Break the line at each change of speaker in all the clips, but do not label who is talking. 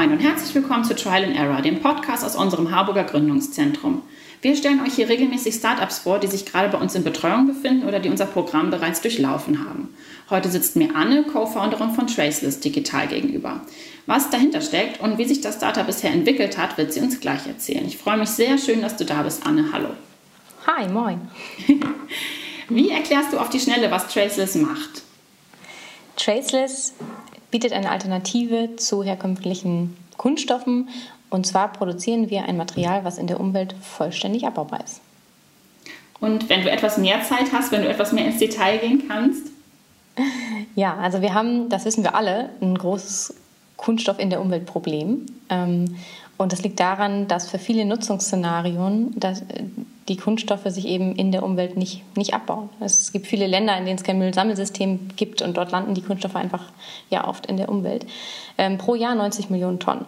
Moin und herzlich willkommen zu Trial and Error, dem Podcast aus unserem Harburger Gründungszentrum. Wir stellen euch hier regelmäßig Startups vor, die sich gerade bei uns in Betreuung befinden oder die unser Programm bereits durchlaufen haben. Heute sitzt mir Anne, Co-Founderin von Traceless Digital gegenüber. Was dahinter steckt und wie sich das Startup bisher entwickelt hat, wird sie uns gleich erzählen. Ich freue mich sehr schön, dass du da bist, Anne. Hallo.
Hi, moin.
wie erklärst du auf die Schnelle, was Traceless macht?
Traceless bietet eine Alternative zu herkömmlichen Kunststoffen. Und zwar produzieren wir ein Material, was in der Umwelt vollständig abbaubar ist.
Und wenn du etwas mehr Zeit hast, wenn du etwas mehr ins Detail gehen kannst?
Ja, also wir haben, das wissen wir alle, ein großes Kunststoff in der Umwelt Problem. Ähm, und das liegt daran, dass für viele Nutzungsszenarien dass die Kunststoffe sich eben in der Umwelt nicht, nicht abbauen. Es gibt viele Länder, in denen es kein Müllsammelsystem gibt und dort landen die Kunststoffe einfach ja oft in der Umwelt. Ähm, pro Jahr 90 Millionen Tonnen.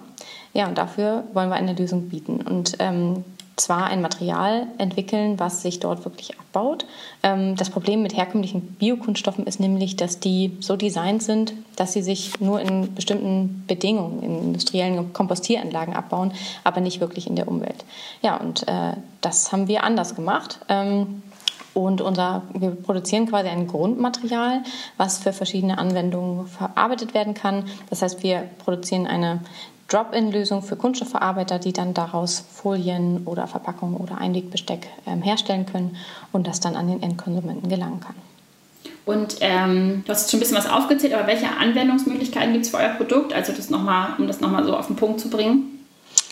Ja, und dafür wollen wir eine Lösung bieten. Und ähm, zwar ein Material entwickeln, was sich dort wirklich abbaut. Ähm, das Problem mit herkömmlichen Biokunststoffen ist nämlich, dass die so designt sind, dass sie sich nur in bestimmten Bedingungen, in industriellen Kompostieranlagen abbauen, aber nicht wirklich in der Umwelt. Ja, und äh, das haben wir anders gemacht. Ähm, und unser, wir produzieren quasi ein Grundmaterial, was für verschiedene Anwendungen verarbeitet werden kann. Das heißt, wir produzieren eine Drop-in-Lösung für Kunststoffverarbeiter, die dann daraus Folien oder Verpackungen oder Einwegbesteck ähm, herstellen können und das dann an den Endkonsumenten gelangen kann.
Und ähm, du hast schon ein bisschen was aufgezählt, aber welche Anwendungsmöglichkeiten gibt es für euer Produkt? Also das noch mal, um das nochmal so auf den Punkt zu bringen.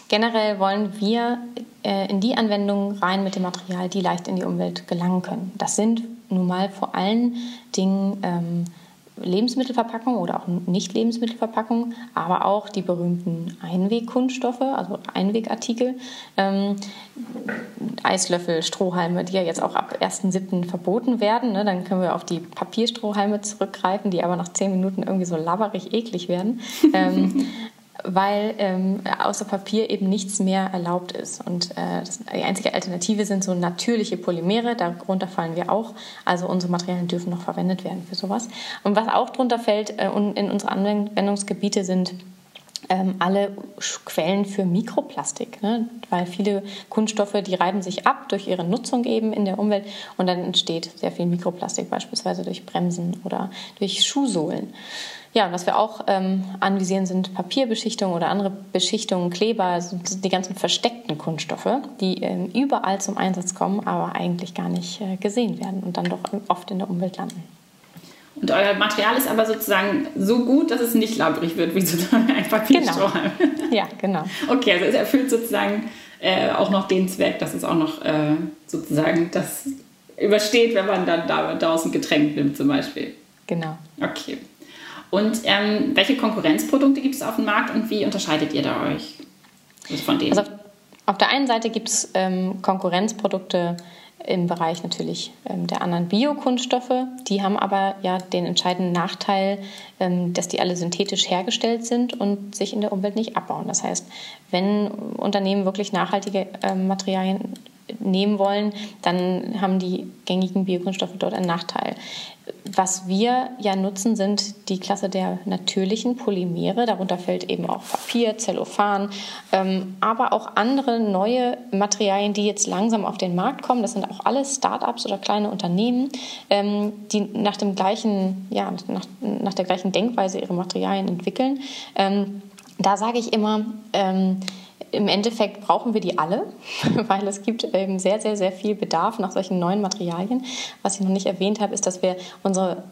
Generell wollen wir äh, in die Anwendungen rein mit dem Material, die leicht in die Umwelt gelangen können. Das sind nun mal vor allen Dingen ähm, Lebensmittelverpackungen oder auch Nicht-Lebensmittelverpackungen, aber auch die berühmten Einwegkunststoffe, also Einwegartikel, ähm, Eislöffel, Strohhalme, die ja jetzt auch ab 1.7. verboten werden. Ne? Dann können wir auf die Papierstrohhalme zurückgreifen, die aber nach 10 Minuten irgendwie so labberig eklig werden. ähm, weil ähm, außer Papier eben nichts mehr erlaubt ist. Und äh, das, die einzige Alternative sind so natürliche Polymere, darunter fallen wir auch. Also unsere Materialien dürfen noch verwendet werden für sowas. Und was auch drunter fällt äh, in unsere Anwendungsgebiete sind ähm, alle Quellen für Mikroplastik, ne? weil viele Kunststoffe, die reiben sich ab durch ihre Nutzung eben in der Umwelt und dann entsteht sehr viel Mikroplastik, beispielsweise durch Bremsen oder durch Schuhsohlen. Ja, was wir auch ähm, anvisieren, sind Papierbeschichtungen oder andere Beschichtungen, Kleber, also die ganzen versteckten Kunststoffe, die ähm, überall zum Einsatz kommen, aber eigentlich gar nicht äh, gesehen werden und dann doch oft in der Umwelt landen.
Und euer Material ist aber sozusagen so gut, dass es nicht labbrig wird, wie so ein Papierstrohhalm.
Genau. Ja, genau.
Okay, also es erfüllt sozusagen äh, auch noch den Zweck, dass es auch noch äh, sozusagen das übersteht, wenn man dann da draußen Getränk nimmt zum Beispiel.
Genau.
Okay. Und ähm, welche Konkurrenzprodukte gibt es auf dem Markt und wie unterscheidet ihr da euch
also von denen? Also auf, auf, der einen Seite gibt es ähm, Konkurrenzprodukte im Bereich natürlich ähm, der anderen Biokunststoffe. Die haben aber ja den entscheidenden Nachteil, ähm, dass die alle synthetisch hergestellt sind und sich in der Umwelt nicht abbauen. Das heißt, wenn Unternehmen wirklich nachhaltige äh, Materialien nehmen wollen, dann haben die gängigen Biokunststoffe dort einen Nachteil. Was wir ja nutzen, sind die Klasse der natürlichen Polymere. Darunter fällt eben auch Papier, Zellophan, ähm, aber auch andere neue Materialien, die jetzt langsam auf den Markt kommen. Das sind auch alles Start-ups oder kleine Unternehmen, ähm, die nach, dem gleichen, ja, nach, nach der gleichen Denkweise ihre Materialien entwickeln. Ähm, da sage ich immer, ähm, im Endeffekt brauchen wir die alle, weil es gibt eben sehr, sehr, sehr viel Bedarf nach solchen neuen Materialien. Was ich noch nicht erwähnt habe, ist, dass wir unsere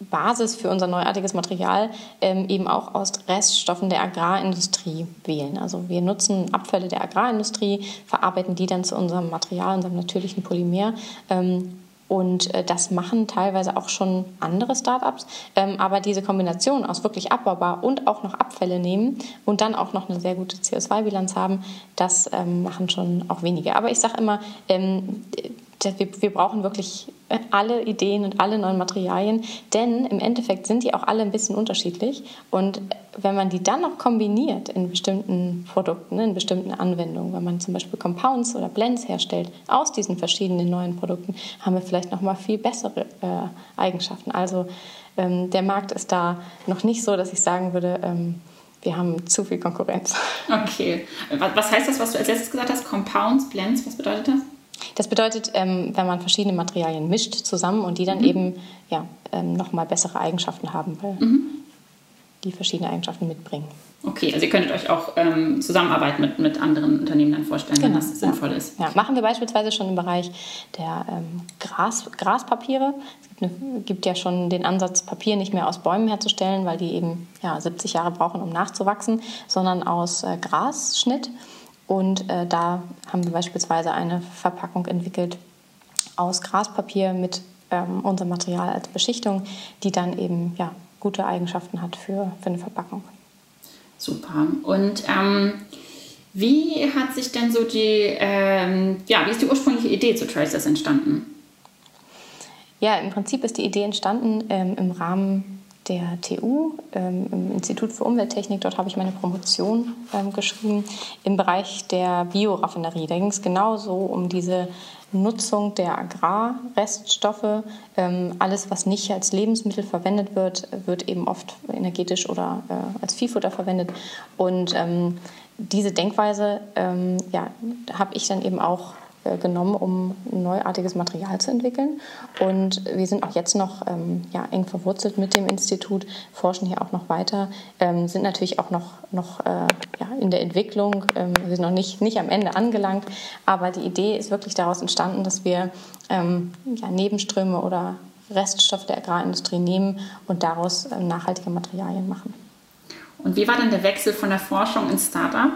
Basis für unser neuartiges Material ähm, eben auch aus Reststoffen der Agrarindustrie wählen. Also wir nutzen Abfälle der Agrarindustrie, verarbeiten die dann zu unserem Material, unserem natürlichen Polymer ähm, und äh, das machen teilweise auch schon andere Startups. Ähm, aber diese Kombination aus wirklich abbaubar und auch noch Abfälle nehmen und dann auch noch eine sehr gute CO2-Bilanz haben, das ähm, machen schon auch wenige. Aber ich sage immer, ähm, wir, wir brauchen wirklich äh, alle Ideen und alle neuen Materialien, denn im Endeffekt sind die auch alle ein bisschen unterschiedlich. Und wenn man die dann noch kombiniert in bestimmten Produkten, in bestimmten Anwendungen, wenn man zum Beispiel Compounds oder Blends herstellt aus diesen verschiedenen neuen Produkten, haben wir vielleicht noch mal viel bessere äh, Eigenschaften. Also ähm, der Markt ist da noch nicht so, dass ich sagen würde, ähm, wir haben zu viel Konkurrenz.
Okay. Was heißt das, was du als letztes gesagt hast? Compounds, Blends, was bedeutet das?
Das bedeutet, ähm, wenn man verschiedene Materialien mischt zusammen und die dann mhm. eben ja, ähm, nochmal bessere Eigenschaften haben, weil mhm. die verschiedene Eigenschaften mitbringen.
Okay, also ihr könntet euch auch ähm, Zusammenarbeit mit, mit anderen Unternehmen dann vorstellen, genau. wenn das sinnvoll
ja.
ist.
Ja, machen wir beispielsweise schon im Bereich der ähm, Gras, Graspapiere. Es gibt, eine, gibt, ja schon den Ansatz, Papier nicht mehr aus Bäumen herzustellen, weil die eben ja, 70 Jahre brauchen, um nachzuwachsen, sondern aus äh, Grasschnitt. Und äh, da haben wir beispielsweise eine Verpackung entwickelt aus Graspapier mit ähm, unserem Material als Beschichtung, die dann eben ja, gute Eigenschaften hat für, für eine Verpackung.
Super. Und ähm, wie hat sich denn so die, ähm, ja, wie ist die ursprüngliche Idee zu Tracers entstanden?
Ja, im Prinzip ist die Idee entstanden ähm, im Rahmen der TU, ähm, im Institut für Umwelttechnik. Dort habe ich meine Promotion ähm, geschrieben im Bereich der Bioraffinerie. Da ging es genauso um diese Nutzung der Agrarreststoffe. Ähm, alles, was nicht als Lebensmittel verwendet wird, wird eben oft energetisch oder äh, als Viehfutter verwendet. Und ähm, diese Denkweise ähm, ja, habe ich dann eben auch genommen, um neuartiges Material zu entwickeln. Und wir sind auch jetzt noch ähm, ja, eng verwurzelt mit dem Institut, forschen hier auch noch weiter, ähm, sind natürlich auch noch, noch äh, ja, in der Entwicklung, ähm, sind noch nicht, nicht am Ende angelangt, aber die Idee ist wirklich daraus entstanden, dass wir ähm, ja, Nebenströme oder Reststoffe der Agrarindustrie nehmen und daraus äh, nachhaltige Materialien machen.
Und wie war denn der Wechsel von der Forschung ins Startup?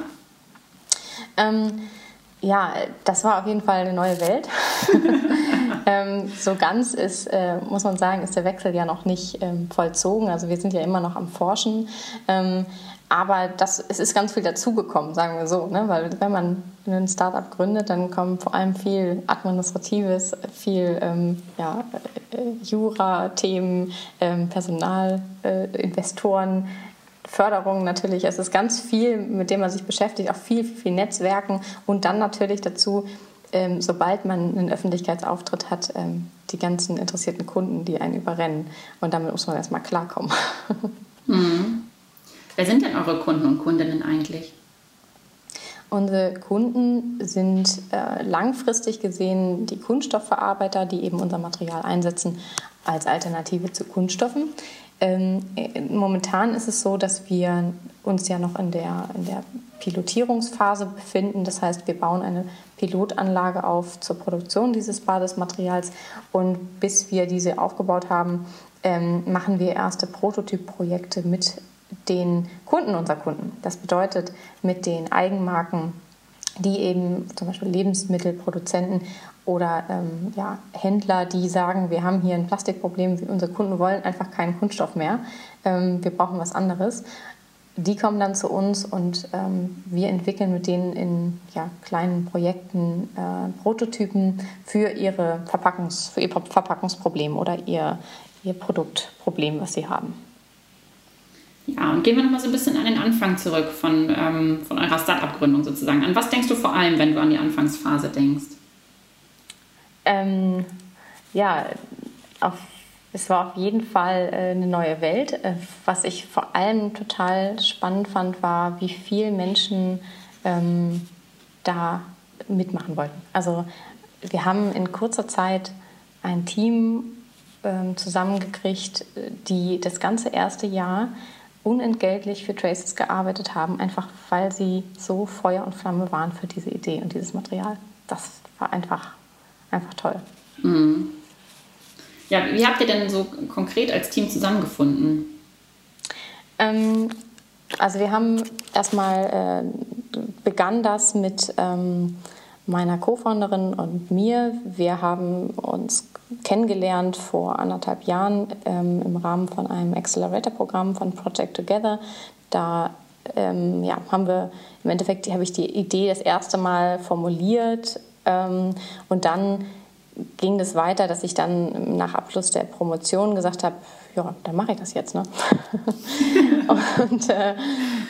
Ja, das war auf jeden Fall eine neue Welt. ähm, so ganz ist, äh, muss man sagen, ist der Wechsel ja noch nicht ähm, vollzogen. Also wir sind ja immer noch am Forschen. Ähm, aber das, es ist ganz viel dazugekommen, sagen wir so. Ne? Weil wenn man ein Startup gründet, dann kommt vor allem viel Administratives, viel ähm, ja, äh, Jura-Themen, ähm, Personal, äh, Investoren Förderung natürlich. Es ist ganz viel, mit dem man sich beschäftigt, auch viel, viel, viel Netzwerken und dann natürlich dazu, ähm, sobald man einen Öffentlichkeitsauftritt hat, ähm, die ganzen interessierten Kunden, die einen überrennen. Und damit muss man erstmal klarkommen.
Mhm. Wer sind denn eure Kunden und Kundinnen eigentlich?
Unsere Kunden sind äh, langfristig gesehen die Kunststoffverarbeiter, die eben unser Material einsetzen als Alternative zu Kunststoffen. Ähm, momentan ist es so, dass wir uns ja noch in der, in der Pilotierungsphase befinden. Das heißt, wir bauen eine Pilotanlage auf zur Produktion dieses Basismaterials und bis wir diese aufgebaut haben, ähm, machen wir erste Prototypprojekte mit den Kunden unserer Kunden. Das bedeutet mit den Eigenmarken, die eben zum Beispiel Lebensmittelproduzenten oder ähm, ja, Händler, die sagen, wir haben hier ein Plastikproblem, unsere Kunden wollen einfach keinen Kunststoff mehr, ähm, wir brauchen was anderes. Die kommen dann zu uns und ähm, wir entwickeln mit denen in ja, kleinen Projekten äh, Prototypen für, ihre Verpackungs-, für ihr Verpackungsproblem oder ihr, ihr Produktproblem, was sie haben.
Ja, und gehen wir nochmal so ein bisschen an den Anfang zurück von, ähm, von eurer Start-up-Gründung sozusagen. An was denkst du vor allem, wenn du an die Anfangsphase denkst?
Ähm, ja, auf, es war auf jeden Fall äh, eine neue Welt. Äh, was ich vor allem total spannend fand, war, wie viele Menschen ähm, da mitmachen wollten. Also wir haben in kurzer Zeit ein Team ähm, zusammengekriegt, die das ganze erste Jahr unentgeltlich für Traces gearbeitet haben, einfach weil sie so Feuer und Flamme waren für diese Idee und dieses Material. Das war einfach einfach toll. Mhm.
Ja, wie habt ihr denn so konkret als Team zusammengefunden?
Ähm, also wir haben erstmal, äh, begann das mit ähm, meiner Co-Founderin und mir. Wir haben uns kennengelernt vor anderthalb Jahren ähm, im Rahmen von einem Accelerator-Programm von Project Together. Da ähm, ja, haben wir im Endeffekt habe ich die Idee das erste Mal formuliert ähm, und dann ging es das weiter, dass ich dann nach Abschluss der Promotion gesagt habe, ja, dann mache ich das jetzt. Ne? und äh,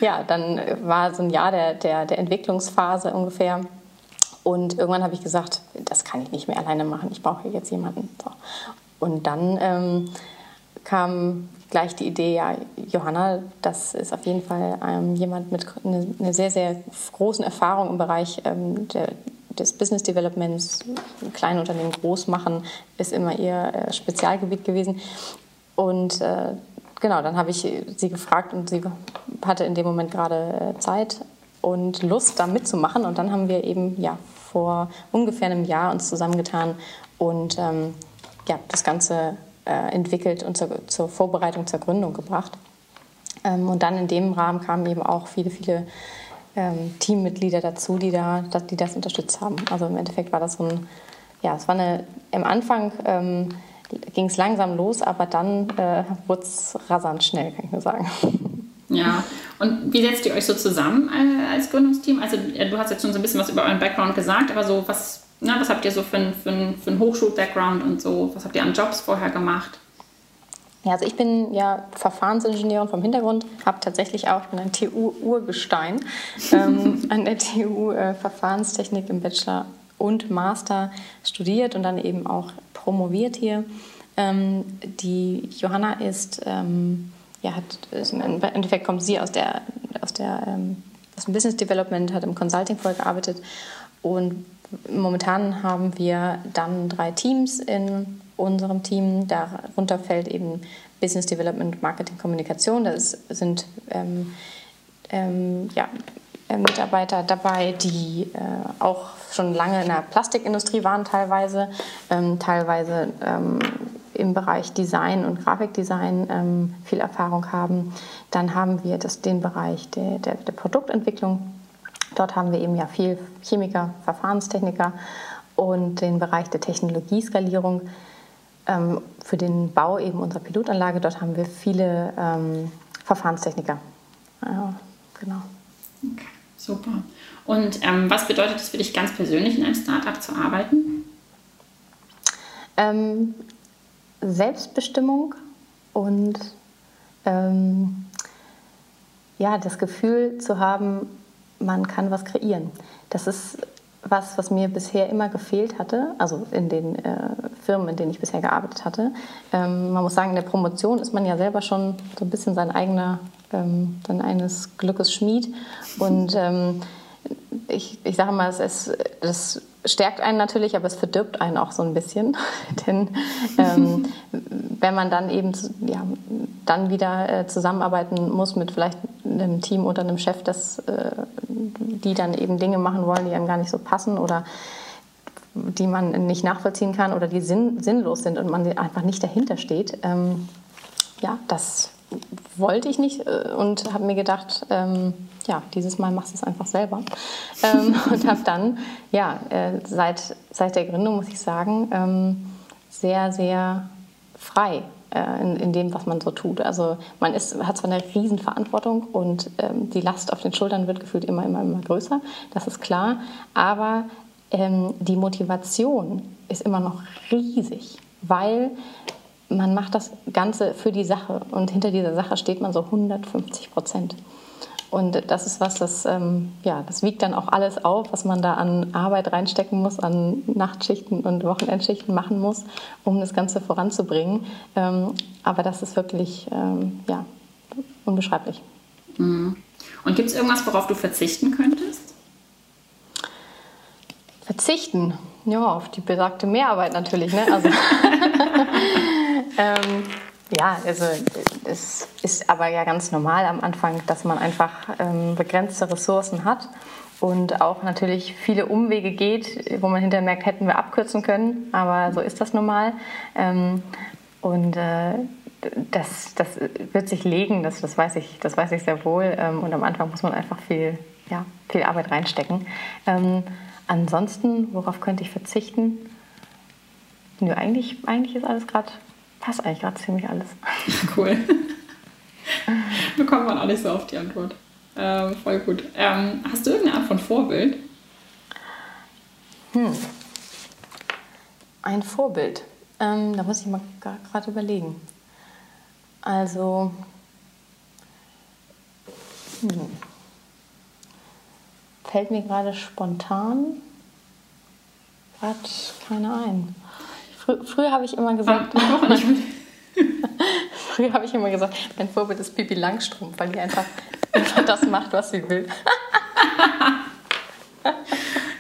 ja, dann war so ein Jahr der, der, der Entwicklungsphase ungefähr. Und irgendwann habe ich gesagt, das kann ich nicht mehr alleine machen, ich brauche jetzt jemanden. So. Und dann ähm, kam gleich die Idee, ja, Johanna, das ist auf jeden Fall ähm, jemand mit einer eine sehr, sehr großen Erfahrung im Bereich ähm, der, des Business Developments, kleine Unternehmen groß machen, ist immer ihr äh, Spezialgebiet gewesen. Und äh, genau, dann habe ich sie gefragt und sie hatte in dem Moment gerade äh, Zeit und Lust, da mitzumachen. Und dann haben wir eben ja vor ungefähr einem Jahr uns zusammengetan und ähm, ja, das Ganze äh, entwickelt und zur, zur, Vorbereitung zur Gründung gebracht. Ähm, und dann in dem Rahmen kamen eben auch viele, viele ähm, Teammitglieder dazu, die, da, die das unterstützt haben. Also im Endeffekt war das so ein, ja, es war eine, im Anfang ähm, ging es langsam los, aber dann äh, wurde es rasant schnell, kann ich nur sagen.
Ja, und wie setzt ihr euch so zusammen äh, als Gründungsteam? Also äh, du hast jetzt schon so ein bisschen was über euren Background gesagt, aber so was, na, was habt ihr so für, einen für, für einen Hochschul-Background und so? Was habt ihr an Jobs vorher gemacht?
Ja, also ich bin ja Verfahrensingenieurin vom Hintergrund, habe tatsächch auch, ich bin ein TU-Urgestein, ähm, an der TU äh, Verfahrenstechnik im Bachelor und Master studiert und dann eben auch promoviert hier. Ähm, die Johanna ist, ähm, ja, hat, im Endeffekt kommt sie aus der, aus der ähm, aus dem Business Development, hat im Consulting vorher gearbeitet und momentan haben wir dann drei Teams in unserem Team. Darunter fällt eben Business Development, Marketing, Kommunikation. Da sind ähm, ähm, ja, äh, Mitarbeiter dabei, die äh, auch schon lange in der Plastikindustrie waren teilweise, ähm, teilweise ähm, im Bereich Design und Grafikdesign ähm, viel Erfahrung haben. Dann haben wir das, den Bereich der, der, der Produktentwicklung. Dort haben wir eben ja viel Chemiker, Verfahrenstechniker und den Bereich der Technologieskalierung. Ähm, für den Bau eben unserer Pilotanlage, dort haben wir viele ähm, Verfahrenstechniker. Ja, genau.
Okay. Super. Und ähm, was bedeutet es für dich ganz persönlich, in einem Startup zu arbeiten?
Selbstbestimmung und ähm, ja, das Gefühl zu haben, man kann was kreieren. Das ist was, was mir bisher immer gefehlt hatte, also in den äh, Firmen, in denen ich bisher gearbeitet hatte. Ähm, man muss sagen, in der Promotion ist man ja selber schon so ein bisschen sein eigener ähm, dann eines Glückes Schmied. Und ähm, ich, ich sage mal, es, es, das stärkt einen natürlich, aber es verdirbt einen auch so ein bisschen. Denn ähm, wenn man dann eben ja, dann wieder äh, zusammenarbeiten muss mit vielleicht einem Team oder einem Chef, das, äh, die dann eben Dinge machen wollen, die einem gar nicht so passen oder die man nicht nachvollziehen kann oder die sinn, sinnlos sind und man einfach nicht dahinter steht, ähm, ja, das wollte ich nicht äh, und habe mir gedacht, ähm, ja, dieses Mal machst du es einfach selber. Ähm, und habe dann, ja, äh, seit, seit der Gründung, muss ich sagen, ähm, sehr, sehr frei äh, in, in, dem, was man so tut. Also man ist, hat zwar eine Riesenverantwortung und ähm, die Last auf den Schultern wird gefühlt immer, immer, immer größer, das ist klar, aber ähm, die Motivation ist immer noch riesig, weil man macht das Ganze für die Sache und hinter dieser Sache steht man so 150 Prozent. Und das ist was, das, ähm, ja, das wiegt dann auch alles auf, was man da an Arbeit reinstecken muss, an Nachtschichten und Wochenendschichten machen muss, um das Ganze voranzubringen. Ähm, aber das ist wirklich ähm, ja, unbeschreiblich.
Mhm. Und gibt es irgendwas, worauf du verzichten könntest?
Verzichten? Ja, auf die besagte Mehrarbeit natürlich. Ne? Also ähm, ja, also es ist aber ja ganz normal am Anfang, dass man einfach ähm, begrenzte Ressourcen hat und auch natürlich viele Umwege geht, wo man hinterher merkt, hätten wir abkürzen können, aber so ist das normal. Ähm, und äh, das, das wird sich legen, das, das, weiß, ich, das weiß ich sehr wohl. Ähm, und am Anfang muss man einfach viel, ja, viel Arbeit reinstecken. Ähm, ansonsten, worauf könnte ich verzichten? Nö, eigentlich, eigentlich ist alles gerade passt eigentlich gerade ziemlich alles.
Cool. Bekommt man auch nicht so oft die Antwort. Ähm, voll gut. Ähm, hast du irgendeine Art von Vorbild?
Hm. Ein Vorbild. Ähm, da muss ich mal gerade überlegen. Also, hm. fällt mir gerade spontan gerade keiner ein. Frü früher habe ich immer gesagt.
Ah,
Früher habe ich immer gesagt, mein Vorbild ist Pipi Langstrumpf, weil die einfach, das macht, was sie will.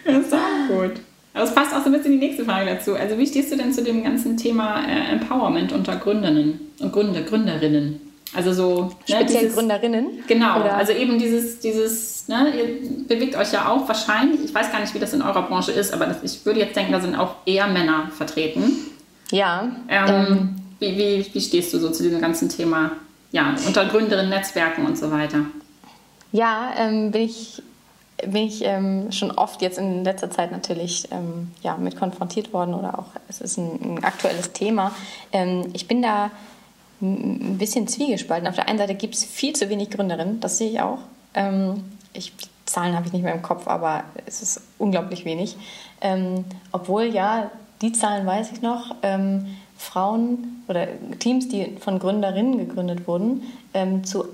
das ist auch gut. Aber es passt auch so ein bisschen die nächste Frage dazu. Also wie stehst du denn zu dem ganzen Thema äh, Empowerment unter Gründerinnen und Gründer, Gründerinnen? Also so
ne, speziell ne, dieses, Gründerinnen.
Genau. Oder? Also eben dieses, dieses, ne, ihr bewegt euch ja auch wahrscheinlich. Ich weiß gar nicht, wie das in eurer Branche ist, aber das, ich würde jetzt denken, da sind auch eher Männer vertreten.
Ja.
Ähm, ähm, wie, wie, wie stehst du so zu diesem ganzen Thema? Ja, unter Gründerinnen, Netzwerken und so weiter.
Ja, ähm, bin ich bin ich ähm, schon oft jetzt in letzter Zeit natürlich ähm, ja, mit konfrontiert worden oder auch es ist ein, ein aktuelles Thema. Ähm, ich bin da ein bisschen zwiegespalten. Auf der einen Seite gibt es viel zu wenig Gründerinnen, das sehe ich auch. Ähm, ich, Zahlen habe ich nicht mehr im Kopf, aber es ist unglaublich wenig. Ähm, obwohl ja, die Zahlen weiß ich noch, ähm, Frauen oder Teams, die von Gründerinnen gegründet wurden, zu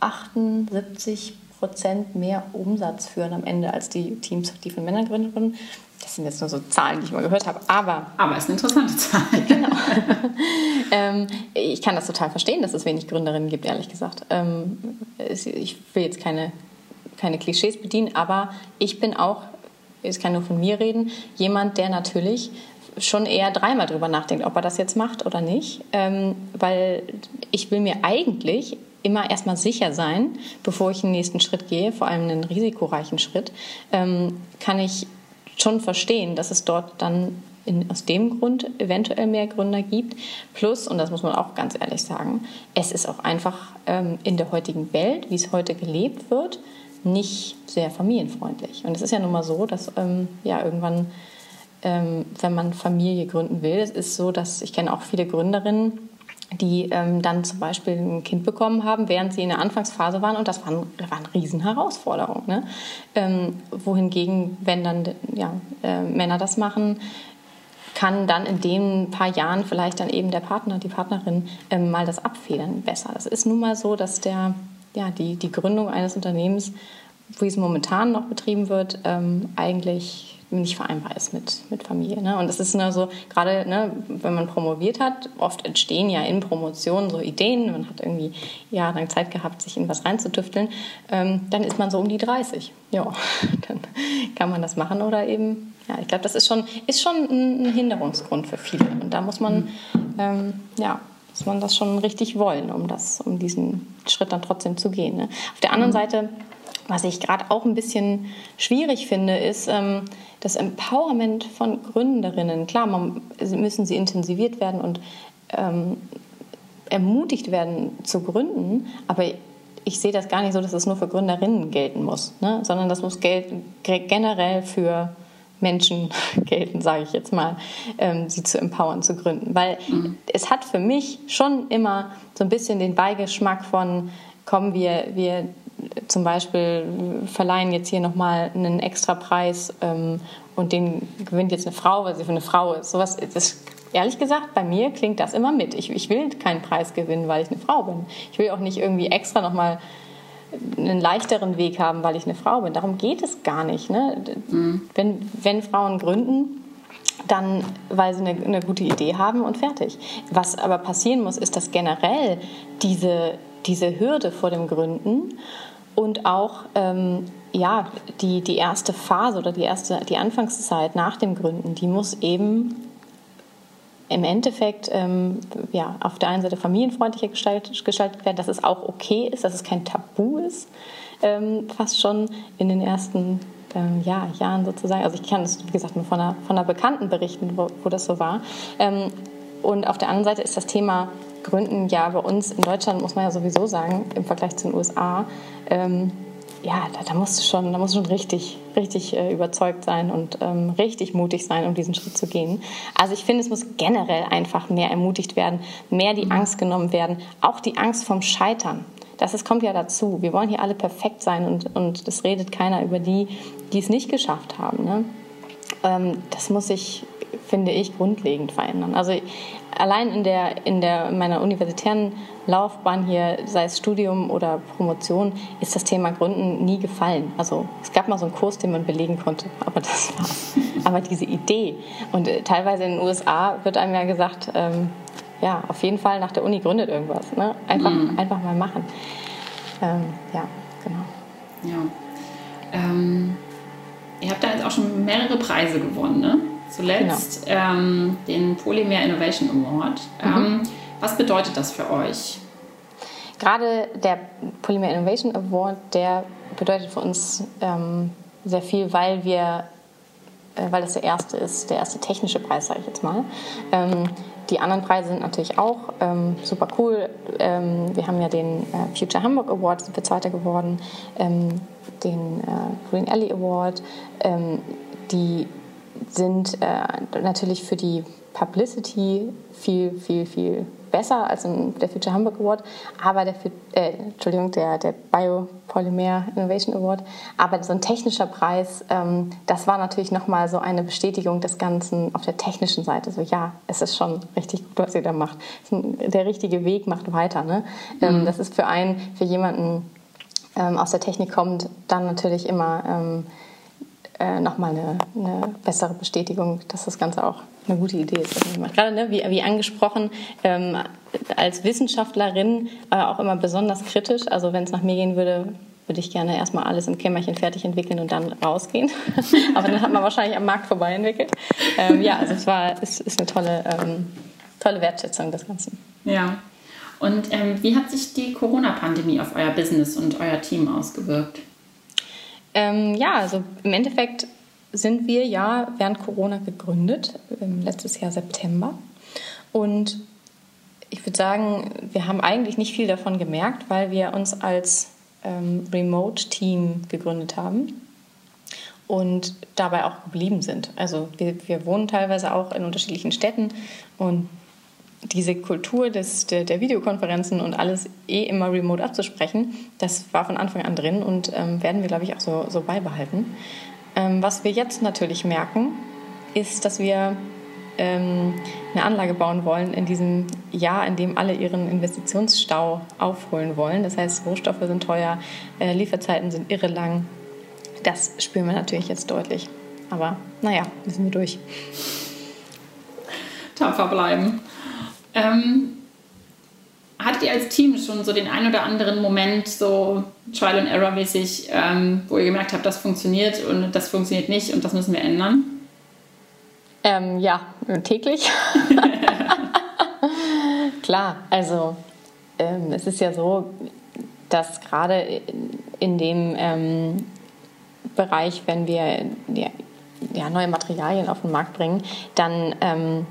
78 Prozent mehr Umsatz führen am Ende als die Teams, die von Männern gegründet wurden. Das sind jetzt nur so Zahlen, die ich mal gehört habe. Aber,
aber es ist eine interessante Zahl.
Genau. ähm, ich kann das total verstehen, dass es wenig Gründerinnen gibt, ehrlich gesagt. Ähm, ich will jetzt keine, keine Klischees bedienen, aber ich bin auch, ich kann nur von mir reden, jemand, der natürlich schon eher dreimal drüber nachdenkt, ob er das jetzt macht oder nicht. Ähm, weil ich will mir eigentlich immer erstmal sicher sein, bevor ich den nächsten Schritt gehe, vor allem einen risikoreichen Schritt, ähm, kann ich schon verstehen, dass es dort dann in, aus dem Grund eventuell mehr Gründer gibt. Plus, und das muss man auch ganz ehrlich sagen, es ist auch einfach ähm, in der heutigen Welt, wie es heute gelebt wird, nicht sehr familienfreundlich. Und es ist ja nun mal so, dass ähm, ja irgendwann, ähm, wenn man Familie gründen will, es ist so, dass ich kenne auch viele Gründerinnen, die ähm, dann zum Beispiel ein Kind bekommen haben, während sie in der Anfangsphase waren. Und das war, ein, war eine Riesenherausforderung. Ne? Ähm, wohingegen, wenn dann ja, äh, Männer das machen, kann dann in den paar Jahren vielleicht dann eben der Partner, die Partnerin ähm, mal das abfedern besser. Es ist nun mal so, dass der, ja, die, die Gründung eines Unternehmens, wie es momentan noch betrieben wird, ähm, eigentlich nicht vereinbar ist mit, mit Familie. Ne? Und es ist nur so, gerade ne, wenn man promoviert hat, oft entstehen ja in Promotionen so Ideen, man hat irgendwie jahrelang Zeit gehabt, sich in was reinzutüfteln, ähm, dann ist man so um die 30. Ja, dann kann man das machen oder eben, ja, ich glaube, das ist schon, ist schon ein Hinderungsgrund für viele. Und da muss man, ähm, ja, muss man das schon richtig wollen, um, das, um diesen Schritt dann trotzdem zu gehen. Ne? Auf der anderen mhm. Seite was ich gerade auch ein bisschen schwierig finde, ist ähm, das Empowerment von Gründerinnen. Klar, man, müssen sie intensiviert werden und ähm, ermutigt werden zu gründen, aber ich sehe das gar nicht so, dass es nur für Gründerinnen gelten muss, ne? sondern das muss gelten, generell für Menschen gelten, sage ich jetzt mal, ähm, sie zu empowern, zu gründen. Weil mhm. es hat für mich schon immer so ein bisschen den Beigeschmack von, kommen wir, wir zum Beispiel verleihen jetzt hier nochmal einen extra Preis ähm, und den gewinnt jetzt eine Frau, weil sie für eine Frau ist. Sowas, das, ehrlich gesagt, bei mir klingt das immer mit. Ich, ich will keinen Preis gewinnen, weil ich eine Frau bin. Ich will auch nicht irgendwie extra nochmal einen leichteren Weg haben, weil ich eine Frau bin. Darum geht es gar nicht. Ne? Mhm. Wenn, wenn Frauen gründen, dann, weil sie eine, eine, gute Idee haben und fertig. Was aber passieren muss, ist, dass generell diese, diese Hürde vor dem Gründen und auch ähm, ja, die, die erste Phase oder die, erste, die Anfangszeit nach dem Gründen, die muss eben im Endeffekt ähm, ja, auf der einen Seite familienfreundlicher gestaltet, gestaltet werden, dass es auch okay ist, dass es kein Tabu ist, ähm, fast schon in den ersten ähm, ja, Jahren sozusagen. Also ich kann das, wie gesagt, nur von einer, von einer Bekannten berichten, wo, wo das so war. Ähm, und auf der anderen Seite ist das Thema Gründen ja bei uns in Deutschland, muss man ja sowieso sagen, im Vergleich zu den USA, ähm, ja, da, da, musst du schon, da musst du schon richtig, richtig äh, überzeugt sein und ähm, richtig mutig sein, um diesen Schritt zu gehen. Also ich finde, es muss generell einfach mehr ermutigt werden, mehr die Angst genommen werden, auch die Angst vom Scheitern. Das ist, kommt ja dazu. Wir wollen hier alle perfekt sein und, und das redet keiner über die, die es nicht geschafft haben. Ne? Ähm, das muss sich, finde ich, grundlegend verändern. Also allein in, der, in, der, in meiner universitären Laufbahn hier, sei es Studium oder Promotion, ist das Thema Gründen nie gefallen. Also es gab mal so einen Kurs, den man belegen konnte, aber das war's. Aber diese Idee und äh, teilweise in den USA wird einem ja gesagt, ähm, ja, auf jeden Fall nach der Uni gründet irgendwas. Ne? Einfach, mhm. einfach mal machen. Ähm, ja, genau.
Ja. Ähm, ihr habt da jetzt auch schon mehrere Preise gewonnen, ne? Zuletzt genau. ähm, den Polymer Innovation Award. Mhm. Ähm, was bedeutet das für euch?
Gerade der Polymer Innovation Award, der bedeutet für uns ähm, sehr viel, weil wir, äh, weil das der erste ist, der erste technische Preis, sage ich jetzt mal. Ähm, die anderen Preise sind natürlich auch ähm, super cool. Ähm, wir haben ja den äh, Future Hamburg Award, sind wir Zweiter geworden, den äh, Green Alley Award. Die sind äh, natürlich für die Publicity viel, viel, viel besser als der Future Hamburg Award, aber der, äh, Entschuldigung, der, der Biopolymer Innovation Award. Aber so ein technischer Preis, ähm, das war natürlich nochmal so eine Bestätigung des Ganzen auf der technischen Seite. So, ja, es ist schon richtig gut, was ihr da macht. Der richtige Weg macht weiter. Ne? Ähm, mhm. Das ist für einen, für jemanden ähm, aus der Technik kommt, dann natürlich immer ähm, äh, nochmal eine, eine bessere Bestätigung, dass das Ganze auch eine gute Idee ist. Gerade ne, wie, wie angesprochen, ähm, als Wissenschaftlerin äh, auch immer besonders kritisch. Also wenn es nach mir gehen würde, würde ich gerne erstmal alles im Kämmerchen fertig entwickeln und dann rausgehen. Aber dann hat man wahrscheinlich am Markt vorbei entwickelt. Ähm, ja, also es war, es ist eine tolle, ähm, tolle Wertschätzung des Ganzen.
Ja. Und ähm, wie hat sich die Corona-Pandemie auf euer Business und euer Team ausgewirkt?
Ähm, ja, also im Endeffekt sind wir ja während Corona gegründet, letztes Jahr September. Und ich würde sagen, wir haben eigentlich nicht viel davon gemerkt, weil wir uns als ähm, Remote-Team gegründet haben und dabei auch geblieben sind. Also wir, wir wohnen teilweise auch in unterschiedlichen Städten und diese Kultur des, der, der, Videokonferenzen und alles eh immer remote abzusprechen, das war von Anfang an drin und ähm, werden wir, glaube ich, auch so, so beibehalten. Ähm, was wir jetzt natürlich merken, ist, dass wir ähm, eine Anlage bauen wollen in diesem Jahr, in dem alle ihren Investitionsstau aufholen wollen. Das heißt, Rohstoffe sind teuer, äh, Lieferzeiten sind irre lang. Das spüren wir natürlich jetzt deutlich. Aber naja, müssen wir durch.
Tapfer bleiben. Ähm, hattet ihr als Team schon so den ein oder anderen Moment, so Trial and Error mäßig, ähm, wo ihr gemerkt habt, das funktioniert und das funktioniert nicht und das müssen wir ändern?
Ähm, ja, täglich. Klar, also ähm, es ist ja so, dass gerade in dem ähm, Bereich, wenn wir ja, ja, neue Materialien auf den Markt bringen, dann ähm,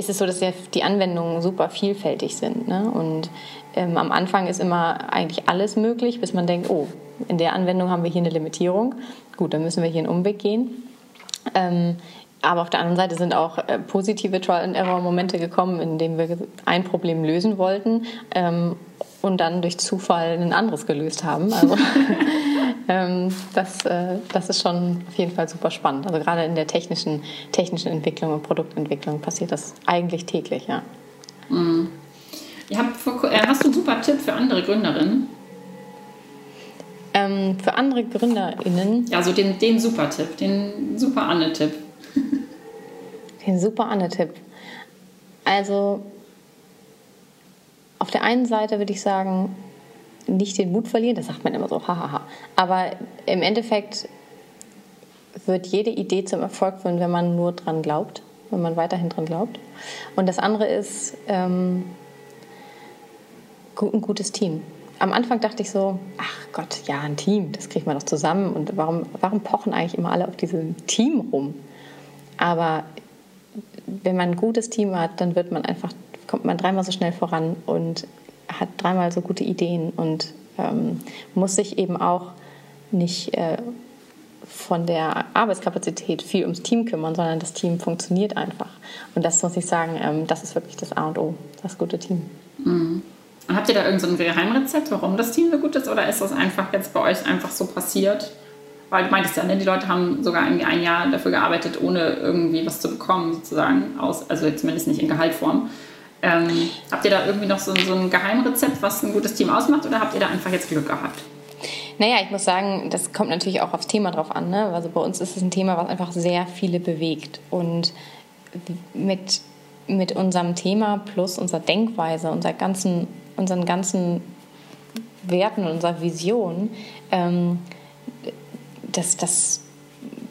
ist es so, dass ja die Anwendungen super vielfältig sind. Ne? Und ähm, am Anfang ist immer eigentlich alles möglich, bis man denkt, oh, in der Anwendung haben wir hier eine Limitierung. Gut, dann müssen wir hier einen Umweg gehen. Ähm, aber auf der anderen Seite sind auch äh, positive Trial-and-Error-Momente gekommen, in denen wir ein Problem lösen wollten ähm, und dann durch Zufall ein anderes gelöst haben. Also ähm, das, äh, das ist schon auf jeden Fall super spannend. Also gerade in der technischen, technischen Entwicklung und Produktentwicklung passiert das eigentlich täglich, ja.
Mhm. Vor, äh, hast du einen super Tipp für andere Gründerinnen?
Ähm, für andere GründerInnen?
Ja, so den, den super Tipp, den super Anne-Tipp.
den super Anne-Tipp. Also auf der einen Seite würde ich sagen, nicht den Mut verlieren, das sagt man immer so, hahaha. Aber im Endeffekt wird jede Idee zum Erfolg führen, wenn man nur dran glaubt, wenn man weiterhin dran glaubt. Und das andere ist ähm, ein gutes Team. Am Anfang dachte ich so, ach Gott, ja, ein Team, das kriegt man doch zusammen. Und warum, warum pochen eigentlich immer alle auf diesem Team rum? Aber wenn man ein gutes Team hat, dann wird man einfach, kommt man dreimal so schnell voran und hat dreimal so gute Ideen und ähm, muss sich eben auch nicht äh, von der Arbeitskapazität viel ums Team kümmern, sondern das Team funktioniert einfach. Und das muss ich sagen, ähm, das ist wirklich das A und O, das gute Team.
Mhm. Habt ihr da irgendein so Geheimrezept, warum das Team so gut ist? Oder ist das einfach jetzt bei euch einfach so passiert? Weil du meintest ja, ne, die Leute haben sogar irgendwie ein Jahr dafür gearbeitet, ohne irgendwie was zu bekommen, sozusagen. Aus, also zumindest nicht in Gehaltform. Ähm, habt ihr da irgendwie noch so, so ein Geheimrezept, was ein gutes Team ausmacht, oder habt ihr da einfach jetzt Glück gehabt?
Naja, ich muss sagen, das kommt natürlich auch aufs Thema drauf an. Ne? Also bei uns ist es ein Thema, was einfach sehr viele bewegt. Und mit, mit unserem Thema plus unserer Denkweise, unserer ganzen, unseren ganzen Werten unserer Vision, ähm, das, das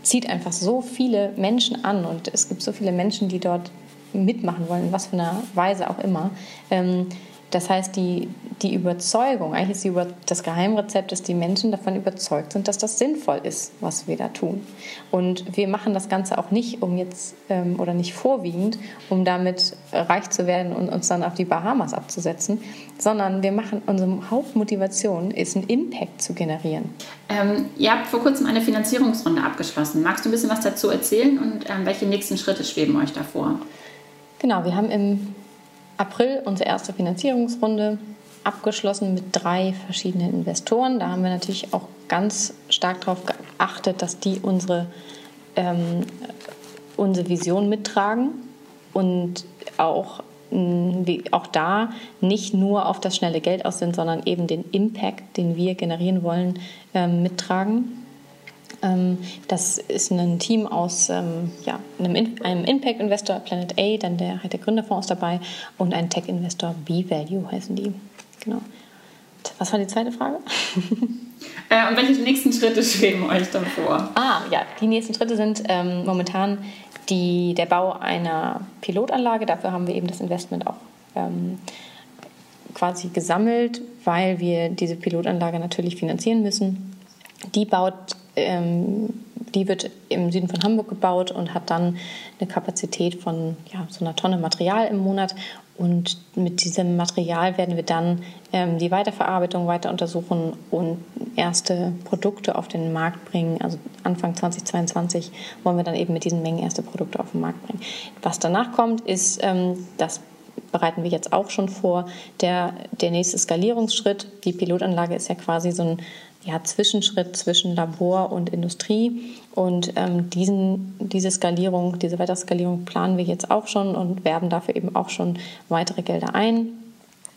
zieht einfach so viele Menschen an und es gibt so viele Menschen, die dort mitmachen wollen, in was für einer Weise auch immer. Ähm, das heißt, die, die Überzeugung, eigentlich ist die, das Geheimrezept, dass die Menschen davon überzeugt sind, dass das sinnvoll ist, was wir da tun. Und wir machen das Ganze auch nicht, um jetzt, ähm, oder nicht vorwiegend, um damit reich zu werden und uns dann auf die Bahamas abzusetzen, sondern wir machen, unsere Hauptmotivation ist, einen Impact zu generieren.
Ähm, ihr habt vor kurzem eine Finanzierungsrunde abgeschlossen. Magst du ein bisschen was dazu erzählen und ähm, welche nächsten Schritte schweben euch davor?
Genau, wir haben im April unsere erste Finanzierungsrunde abgeschlossen mit drei verschiedenen Investoren. Da haben wir natürlich auch ganz stark darauf geachtet, dass die unsere, ähm, unsere Vision mittragen und auch, auch da nicht nur auf das schnelle Geld aus sind, sondern eben den Impact, den wir generieren wollen, ähm, mittragen. Ähm, das ist ein Team aus ähm, ja, einem, Impact-Investor, Planet A, dann der, halt der Gründerfonds ist dabei und ein Tech-Investor, B-Value heißen die. Genau. Was war die zweite Frage?
Äh, und welche nächsten Schritte schweben euch dann vor?
Ah, ja, die nächsten Schritte sind ähm, momentan die, der Bau einer Pilotanlage. Dafür haben wir eben das Investment auch ähm, quasi gesammelt, weil wir diese Pilotanlage natürlich finanzieren müssen. Die baut ähm, die wird im Süden von Hamburg gebaut und hat dann eine Kapazität von ja, so einer Tonne Material im Monat. Und mit diesem Material werden wir dann ähm, die Weiterverarbeitung weiter untersuchen und erste Produkte auf den Markt bringen. Also Anfang 2022 wollen wir dann eben mit diesen Mengen erste Produkte auf den Markt bringen. Was danach kommt, ist, ähm, das bereiten wir jetzt auch schon vor, der, der nächste Skalierungsschritt. Die Pilotanlage ist ja quasi so ein ja, Zwischenschritt zwischen Labor und Industrie. Und ähm, diesen, diese Skalierung, diese Weiterskalierung planen wir jetzt auch schon und werben dafür eben auch schon weitere Gelder ein.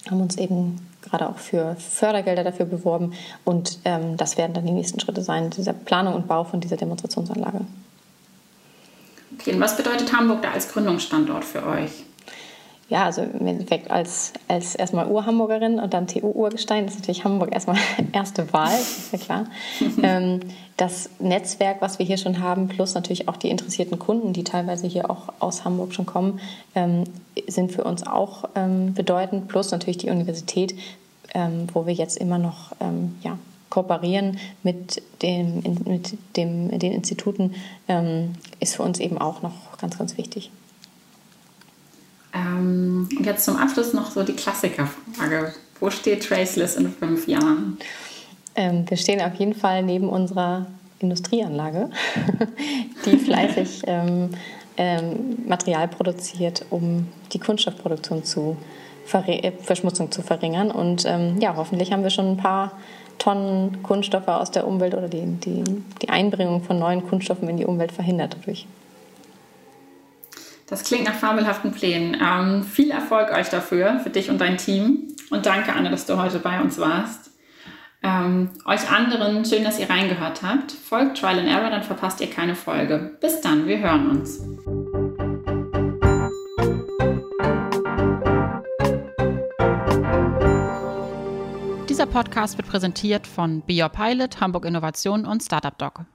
Haben uns eben gerade auch für Fördergelder dafür beworben. Und ähm, das werden dann die nächsten Schritte sein, dieser Planung und Bau von dieser Demonstrationsanlage.
Okay, und was bedeutet Hamburg da als Gründungsstandort für euch?
Ja, also im Endeffekt als, als erstmal Ur-Hamburgerin und dann TU-Urgestein ist natürlich Hamburg erstmal erste Wahl, ist ja klar. ähm, das Netzwerk, was wir hier schon haben, plus natürlich auch die interessierten Kunden, die teilweise hier auch aus Hamburg schon kommen, ähm, sind für uns auch ähm, bedeutend, plus natürlich die Universität, ähm, wo wir jetzt immer noch ähm, ja, kooperieren mit, dem, mit dem, den Instituten, ähm, ist für uns eben auch noch ganz, ganz wichtig.
Ähm, und jetzt zum Abschluss noch so die Klassikerfrage. Wo steht Traceless in fünf Jahren?
Ähm, wir stehen auf jeden Fall neben unserer Industrieanlage, die fleißig ähm, ähm, Material produziert, um die Kunststoffproduktion zu äh, Verschmutzung zu verringern. Und ähm, ja, hoffentlich haben wir schon ein paar Tonnen Kunststoffe aus der Umwelt oder die, die, die Einbringung von neuen Kunststoffen in die Umwelt verhindert dadurch.
Das klingt nach fabelhaften Plänen. Ähm, viel Erfolg euch dafür, für dich und dein Team. Und danke, Anne, dass du heute bei uns warst. Ähm, euch anderen, schön, dass ihr reingehört habt. Folgt Trial and Error, dann verpasst ihr keine Folge. Bis dann, wir hören uns. Dieser Podcast wird präsentiert von Be Your Pilot, Hamburg Innovation und Startup Doc.